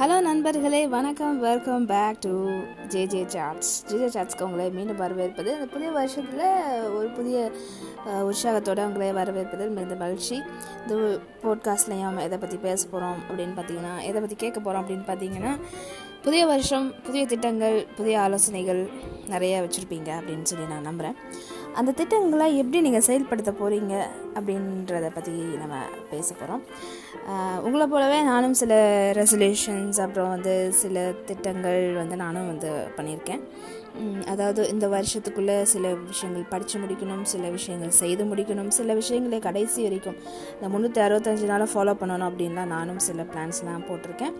Hello நண்பர்களே. வணக்கம். Welcome back to J J chats J J சாட்ஸ்க்கு உங்களை மீண்டும் வரவேற்பது இந்த புதிய வருஷத்தில் ஒரு புதிய உற்சாகத்தோடு உற்சாகத்தோட உங்களை வரவேற்பதில் மிகுந்த மகிழ்ச்சி. இந்த போட்காஸ்ட்லையும் எதை பற்றி பேச போகிறோம் அப்படின்னு பார்த்தீங்கன்னா எதை பற்றி கேட்க போகிறோம் அப்படின்னு பார்த்தீங்கன்னா புதிய வருஷம் புதிய திட்டங்கள் புதிய ஆலோசனைகள் நிறைய வச்சுருப்பீங்க அப்படின்னு சொல்லி நான் நம்புகிறேன் அந்த திட்டங்களை எப்படி நீங்கள் செயல்படுத்த போகிறீங்க அப்படின்றத பற்றி நம்ம பேச போகிறோம் உங்களை போலவே நானும் சில ரெசல்யூஷன்ஸ் அப்புறம் வந்து சில திட்டங்கள் வந்து நானும் வந்து பண்ணியிருக்கேன். அதாவது இந்த வருஷத்துக்குள்ளே சில விஷயங்கள் படித்து முடிக்கணும் சில விஷயங்கள் செய்து முடிக்கணும் சில விஷயங்களை கடைசி வரைக்கும் இந்த முந்நூற்றி அறுபத்தஞ்சு நாளாக ஃபாலோ பண்ணணும் அப்படின்லாம் நானும் சில பிளான்ஸ்லாம் போட்டிருக்கேன்.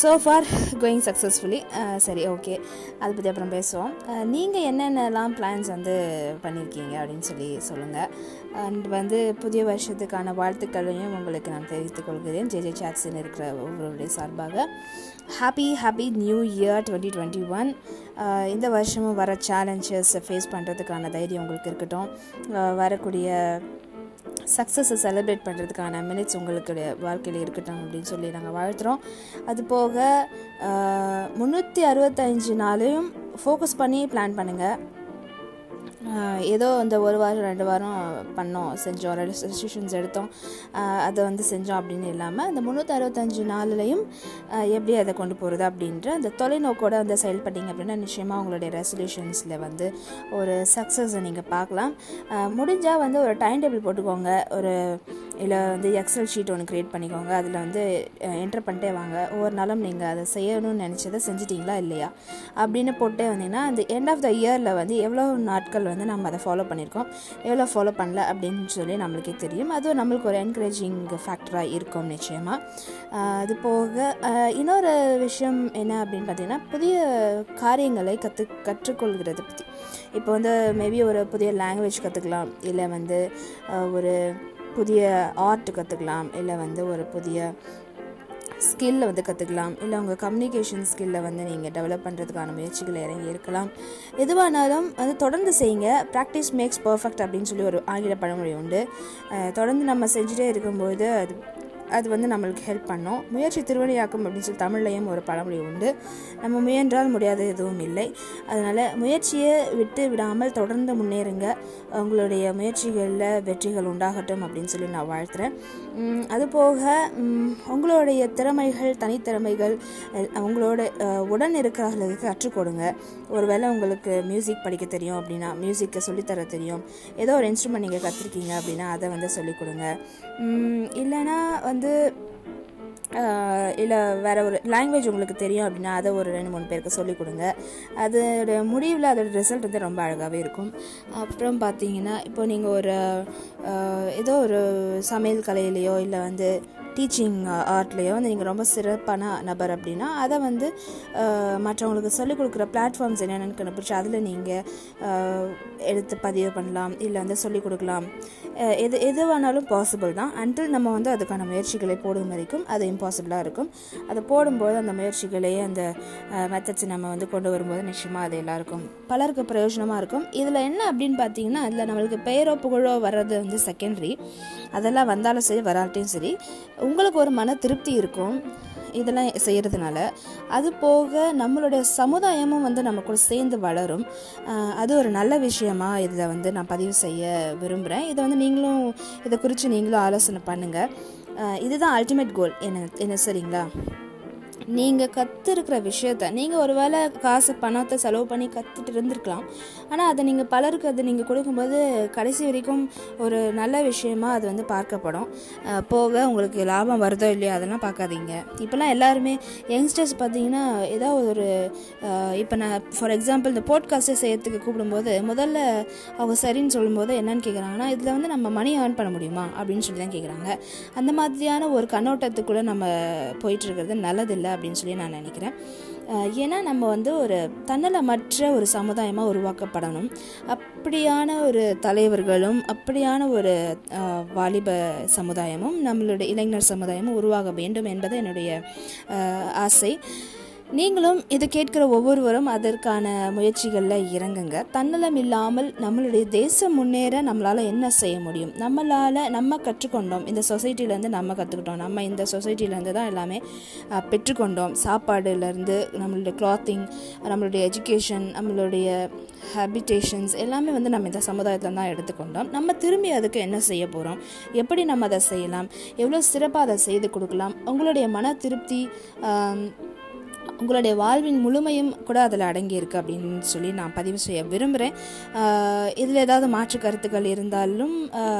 ஸோ ஃபார் கோயிங் சக்ஸஸ்ஃபுல்லி சரி ஓகே அதை பற்றி அப்புறம் பேசுவோம். நீங்கள் என்னென்னலாம் பிளான்ஸ் வந்து பண்ணியிருக்கீங்க அப்படின்னு சொல்லி சொல்லுங்கள் அண்ட் வந்து புதிய வருஷத்துக்கான வாழ்த்துக்களையும் உங்களுக்கு நான் தெரிவித்துக் கொள்கிறேன். ஜே ஜே சாட்ஸின் இருக்கிற ஒவ்வொருடைய சார்பாக. Happy happy new year twenty twenty one இந்த வருஷமும் வர சேலஞ்சஸ் ஃபேஸ் பண்ணுறதுக்கான தைரியம் உங்களுக்கு இருக்கட்டும். வரக்கூடிய சக்ஸஸை செலிப்ரேட் பண்ணுறதுக்கான மினிட்ஸ் உங்களுக்கு வாழ்க்கையில் இருக்கட்டும் அப்படின்னு சொல்லி நாங்கள் வாழ்த்துறோம். அது போக முந்நூற்றி அறுபத்தஞ்சு நாளையும் ஃபோக்கஸ் பண்ணி பிளான் பண்ணுங்கள் ஏதோ இந்த ஒரு வாரம் ரெண்டு வாரம் பண்ணோம் செஞ்சோம் ரெஜிஸ்ட்ரேஷன்ஸ் எடுத்தோம். அதை வந்து செஞ்சோம் அப்படின்னு இல்லாமல் அந்த முந்நூற்றி அறுபத்தஞ்சு நாள்லையும் எப்படி அதை கொண்டு போகிறது அப்படின்ற அந்த தொலைநோக்கோட வந்து செயல்பட்டீங்க அப்படின்னா நிச்சயமாக உங்களுடைய ரெசல்யூஷன்ஸில் வந்து ஒரு சக்ஸஸை நீங்கள் பார்க்கலாம். முடிஞ்சால் வந்து ஒரு டைம் டேபிள் போட்டுக்கோங்க. ஒரு இல்லை வந்து எக்ஸல் ஷீட் ஒன்று க்ரியேட் பண்ணிக்கோங்க. அதில் வந்து என்டர் பண்ணிட்டே வாங்க. ஒவ்வொரு நாளும் நீங்கள் அதை செய்யணும்னு நினச்சதை செஞ்சிட்டிங்களா இல்லையா? அப்படின்னு போட்டே வந்தீங்கன்னா அந்த எண்ட் ஆஃப் த இயரில் வந்து எவ்வளோ நாட்கள் வந்து நம்ம அதை ஃபாலோ பண்ணியிருக்கோம்? எவ்வளோ ஃபாலோ பண்ணல அப்படின்னு சொல்லி நம்மளுக்கே தெரியும். அதுவும் நம்மளுக்கு ஒரு என்கரேஜிங் ஃபேக்டராக இருக்கும் நிச்சயமாக அது போக இன்னொரு விஷயம் என்ன அப்படின்னு பார்த்தீங்கன்னா புதிய காரியங்களை கற்று கற்றுக்கொள்கிறது பற்றி இப்போ வந்து மேபி ஒரு புதிய லாங்குவேஜ் கற்றுக்கலாம் இல்லை வந்து ஒரு புதிய ஆர்ட் கற்றுக்கலாம் இல்லை வந்து ஒரு புதிய ஸ்கில்லை வந்து கற்றுக்கலாம் இல்லை உங்கள் கம்யூனிகேஷன் ஸ்கில்லை வந்து நீங்கள் டெவலப் பண்ணுறதுக்கான முயற்சிகளை இறங்கி இருக்கலாம். எதுவானாலும் வந்து தொடர்ந்து செய்யுங்க. ப்ராக்டிஸ் மேக்ஸ் பர்ஃபெக்ட் அப்படின்னு சொல்லி ஒரு ஆங்கில பழமொழி உண்டு. தொடர்ந்து நம்ம செஞ்சுட்டே இருக்கும்போது அது அது வந்து நம்மளுக்கு ஹெல்ப் பண்ணும். முயற்சி திருவணியாக்கும் அப்படின்னு சொல்லி தமிழ்லையும் ஒரு பழமொழி உண்டு. நம்ம முயன்றால் முடியாத எதுவும் இல்லை. அதனால் முயற்சியை விட்டு விடாமல் தொடர்ந்து முன்னேறுங்க. உங்களுடைய முயற்சிகளில் வெற்றிகள் உண்டாகட்டும் அப்படின்னு சொல்லி நான் வாழ்த்துறேன். அதுபோக உங்களுடைய திறமைகள் தனித்திறமைகள் அவங்களோட உங்களோட உடன் இருக்கிறவர்களுக்கு கற்றுக் கொடுங்க. ஒருவேளை உங்களுக்கு மியூசிக் படிக்க தெரியும் அப்படின்னா மியூசிக்கை சொல்லித்தர தெரியும். ஏதோ ஒரு இன்ஸ்ட்ருமெண்ட் நீங்கள் கற்றுருக்கீங்க அப்படின்னா அதை வந்து சொல்லிக் கொடுங்க. இல்லைன்னா வந்து வந்து இல்லை வேறு ஒரு லாங்குவேஜ் உங்களுக்கு தெரியும் அப்படின்னா அதை ஒரு ரெண்டு மூணு பேருக்கு சொல்லிக் கொடுங்க. அதோட முடிவில் அதோட ரிசல்ட் வந்து ரொம்ப அழகாகவே இருக்கும். அப்புறம் பார்த்தீங்கன்னா இப்போ நீங்கள் ஒரு ஏதோ ஒரு சமையல் கலையிலையோ இல்லை வந்து டீச்சிங் ஆர்ட்லேயோ வந்து நீங்கள் ரொம்ப சிறப்பான நபர் அப்படின்னா அதை வந்து மற்றவங்களுக்கு சொல்லிக் கொடுக்குற பிளாட்ஃபார்ம்ஸ் என்னென்னு கண்டுபிடிச்சி அதில் நீங்கள் எடுத்து பதிவு பண்ணலாம் இல்லை வந்து சொல்லிக் கொடுக்கலாம். எது எது வேணாலும் பாசிபிள் தான். அன்டில் நம்ம வந்து அதுக்கான முயற்சிகளை போடும் வரைக்கும் அது இம்பாசிபிளாக இருக்கும். அதை போடும்போது அந்த முயற்சிகளையே அந்த மெத்தட்ஸை நம்ம வந்து கொண்டு வரும்போது நிச்சயமாக அது எல்லாருக்கும் பலருக்கு பிரயோஜனமாக இருக்கும். இதில் என்ன அப்படின்னு பார்த்தீங்கன்னா அதில் நம்மளுக்கு பெயரோ புகழோ வர்றது வந்து செகண்டரி அதெல்லாம் வந்தாலும் சரி வராட்டையும் சரி உங்களுக்கு ஒரு மன திருப்தி இருக்கும் இதெல்லாம் செய்கிறதுனால அது போக நம்மளுடைய சமுதாயமும் வந்து நம்ம கூட சேர்ந்து வளரும். அது ஒரு நல்ல விஷயமா இதில் வந்து நான் பதிவு செய்ய விரும்புகிறேன் இதை வந்து நீங்களும் இதை குறித்து நீங்களும் ஆலோசனை பண்ணுங்கள் இதுதான் அல்டிமேட் கோல் என்ன என்ன சரிங்களா? நீங்கள் கற்றுருக்கிற விஷயத்த நீங்கள் ஒரு வேளை காசு பணத்தை செலவு பண்ணி கற்றுட்டு இருந்திருக்கலாம். ஆனால் அதை நீங்கள் பலருக்கு அதை நீங்கள் கொடுக்கும்போது கடைசி வரைக்கும் ஒரு நல்ல விஷயமா அது வந்து பார்க்கப்படும். போக உங்களுக்கு லாபம் வருதோ இல்லையோ அதெல்லாம் பார்க்காதீங்க. இப்போலாம் எல்லாருமே யங்ஸ்டர்ஸ் பார்த்தீங்கன்னா ஏதாவது ஒரு இப்போ நான் ஃபார் எக்ஸாம்பிள் இந்த போட்காஸ்ட்டை செய்யறதுக்கு கூப்பிடும்போது முதல்ல அவங்க சரின்னு சொல்லும்போது என்னன்னு கேட்குறாங்கன்னா இதில் வந்து நம்ம மணி ஏர்ன் பண்ண முடியுமா? அப்படின்னு சொல்லி தான் கேட்குறாங்க அந்த மாதிரியான ஒரு கண்ணோட்டத்துக்குள்ளே நம்ம போயிட்டுருக்கிறது நல்லதில்லை. அப்படின்னு சொல்லி நான் நினைக்கிறேன். ஏன்னா நம்ம வந்து ஒரு தன்னலமற்ற ஒரு சமுதாயமாக உருவாக்கப்படணும். அப்படியான ஒரு தலைவர்களும் அப்படியான ஒரு வாலிப சமுதாயமும் நம்மளுடைய இளைஞர் சமுதாயமும் உருவாக வேண்டும் என்பது என்னுடைய ஆசை. நீங்களும் இதை கேட்கிற ஒவ்வொருவரும் அதற்கான முயற்சிகளில் இறங்குங்க. தன்னலம் இல்லாமல் நம்மளுடைய தேசம் முன்னேற நம்மளால் என்ன செய்ய முடியும்? நம்மளால் நம்ம கற்றுக்கொண்டோம். இந்த சொசைட்டிலேருந்து நம்ம கற்றுக்கிட்டோம் நம்ம இந்த சொசைட்டிலேருந்து தான் எல்லாமே பெற்றுக்கொண்டோம். சாப்பாடுலேருந்து நம்மளுடைய கிளாத்திங் நம்மளுடைய எஜுகேஷன் நம்மளுடைய ஹேபிட்டேஷன்ஸ் எல்லாமே வந்து நம்ம இந்த சமுதாயத்தில் தான் எடுத்துக்கொண்டோம். நம்ம திரும்பி அதுக்கு என்ன செய்ய போகிறோம் எப்படி நம்ம அதை செய்யலாம்? எவ்வளோ சிறப்பாக அதை செய்து கொடுக்கலாம்? உங்களுடைய மன திருப்தி உங்களுடைய வாழ்வின் முழுமையும் கூட அதில் அடங்கியிருக்கு அப்படின்னு சொல்லி நான் பதிவு செய்ய விரும்புகிறேன். இதில் ஏதாவது மாற்று கருத்துக்கள் இருந்தாலும்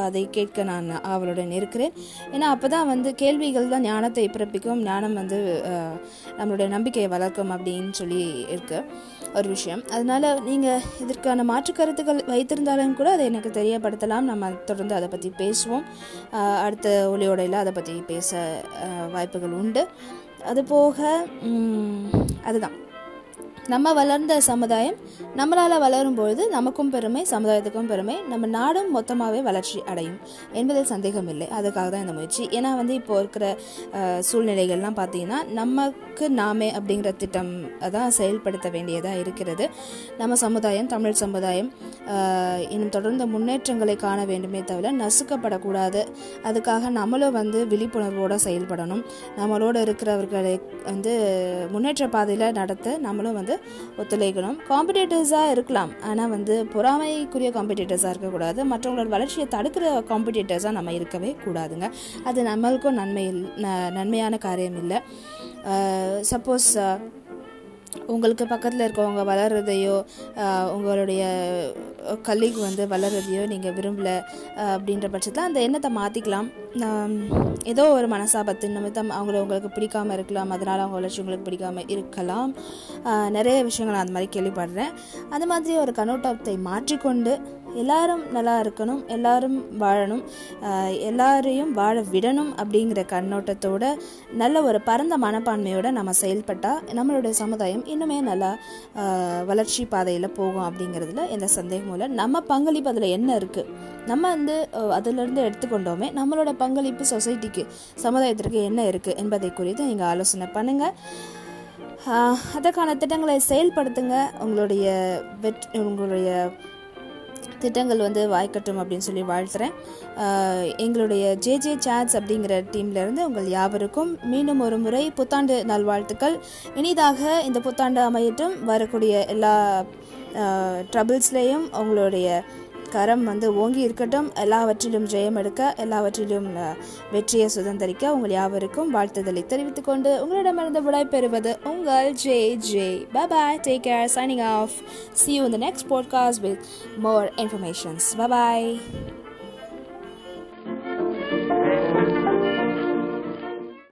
அதை கேட்க நான் அவளுடன் இருக்கிறேன். ஏன்னா அப்போ தான் வந்து கேள்விகள் தான் ஞானத்தை பிறப்பிக்கும் ஞானம் வந்து நம்மளுடைய நம்பிக்கையை வளர்க்கும் அப்படின்னு சொல்லி இருக்கு ஒரு விஷயம். அதனால் நீங்கள் இதற்கான மாற்று கருத்துக்கள் வைத்திருந்தாலும் கூட அதை எனக்கு தெரியப்படுத்தலாம். நம்ம தொடர்ந்து அதை பற்றி பேசுவோம். அடுத்த ஒளியோடையில் அதை பற்றி பேச வாய்ப்புகள் உண்டு. அது போக ம், அதுதான் நம்ம வளர்ந்த சமுதாயம் நம்மளால் வளரும் பொழுது நமக்கும் பெருமை சமுதாயத்துக்கும் பெருமை. நம்ம நாடும் மொத்தமாகவே வளர்ச்சி அடையும் என்பதில் சந்தேகம் இல்லை அதுக்காக தான் இந்த முயற்சி. ஏன்னா வந்து இப்போ இருக்கிற சூழ்நிலைகள்லாம் பார்த்தீங்கன்னா நமக்கு நாமே அப்படிங்கிற திட்டம் தான் செயல்படுத்த வேண்டியதாக இருக்கிறது. நம்ம சமுதாயம் தமிழ் சமுதாயம் இன்னும் தொடர்ந்த முன்னேற்றங்களை காண வேண்டுமே தவிர நசுக்கப்படக்கூடாது. அதுக்காக நம்மளும் வந்து விழிப்புணர்வோடு செயல்படணும். நம்மளோட இருக்கிறவர்களை வந்து முன்னேற்ற பாதையில் நடத்த நம்மளும் வந்து ஒத்துழைக்கணும். காம்படிட்டர்ஸாக இருக்கலாம். ஆனால் வந்து பொறாமைக்குரிய காம்படிட்டர்ஸாக இருக்கக்கூடாது. மற்றவங்களோட வளர்ச்சியை தடுக்கிற காம்படிட்டர்ஸாக நம்ம இருக்கவே கூடாதுங்க. அது நம்மளுக்கும் நன்மை ந- நன்மையான காரியம் இல்லை. சப்போஸ் உங்களுக்கு பக்கத்தில் இருக்கவங்க வளர்றதையோ உங்களுடைய கல்லிக்கு வந்து வளர்றதையோ நீங்கள் விரும்பலை அப்படின்ற பட்சத்தில் அந்த எண்ணத்தை மாற்றிக்கலாம் ஏதோ ஒரு மனசாபத்து நிமித்தம் அவங்கள உங்களுக்கு பிடிக்காம இருக்கலாம் அதனால் அவங்க வளர்ச்சி உங்களுக்கு பிடிக்காம இருக்கலாம். நிறைய விஷயங்கள் நான் அந்த மாதிரி கேள்விப்படுறேன். அந்த மாதிரி ஒரு கண்ணோட்டத்தை மாற்றிக்கொண்டு எல்லாரும் நல்லா இருக்கணும் எல்லாரும் வாழணும் எல்லாரையும் வாழ விடணும் அப்படிங்கிற கண்ணோட்டத்தோட நல்ல ஒரு பரந்த மனப்பான்மையோட நம்ம செயல்பட்டால் நம்மளுடைய சமுதாயம் இன்னுமே நல்லா வளர்ச்சி பாதையில் போகும் அப்படிங்கிறதுல எந்த சந்தேகமும் இல்லை. நம்ம பங்களிப்பு அதில் என்ன இருக்குது நம்ம வந்து அதிலிருந்து எடுத்துக்கொண்டோமே நம்மளோட பங்களிப்பு சொசைட்டிக்கு சமுதாயத்திற்கு என்ன இருக்குது என்பதை குறித்து நீங்கள் ஆலோசனை பண்ணுங்கள் அதற்கான திட்டங்களை செயல்படுத்துங்க. உங்களுடைய வெற் உங்களுடைய திட்டங்கள் வந்து வாய்க்கட்டும் அப்படின்னு சொல்லி வாழ்த்துறேன். எங்களுடைய ஜேஜே சாட்ஸ் அப்படிங்கிற டீம்லேருந்து உங்கள் யாவருக்கும் மீண்டும் ஒரு முறை புத்தாண்டு நல்வாழ்த்துக்கள். இனிதாக இந்த புத்தாண்டு அமையட்டும். வரக்கூடிய எல்லா ட்ரபிள்ஸ்லேயும் உங்களுடைய கரம் வந்து ஓங்கி இருக்கட்டும். எல்லாவற்றிலும் ஜெயம் எடுக்க எல்லாவற்றிலும் வெற்றியை சுதந்திரிக்க உங்கள் யாவருக்கும் வாழ்த்துதலை தெரிவித்துக் கொண்டு உங்களிடமிருந்து விடை பெறுவது உங்கள் J J. Bye bye take care signing off see you இந்த next podcast with more informations bye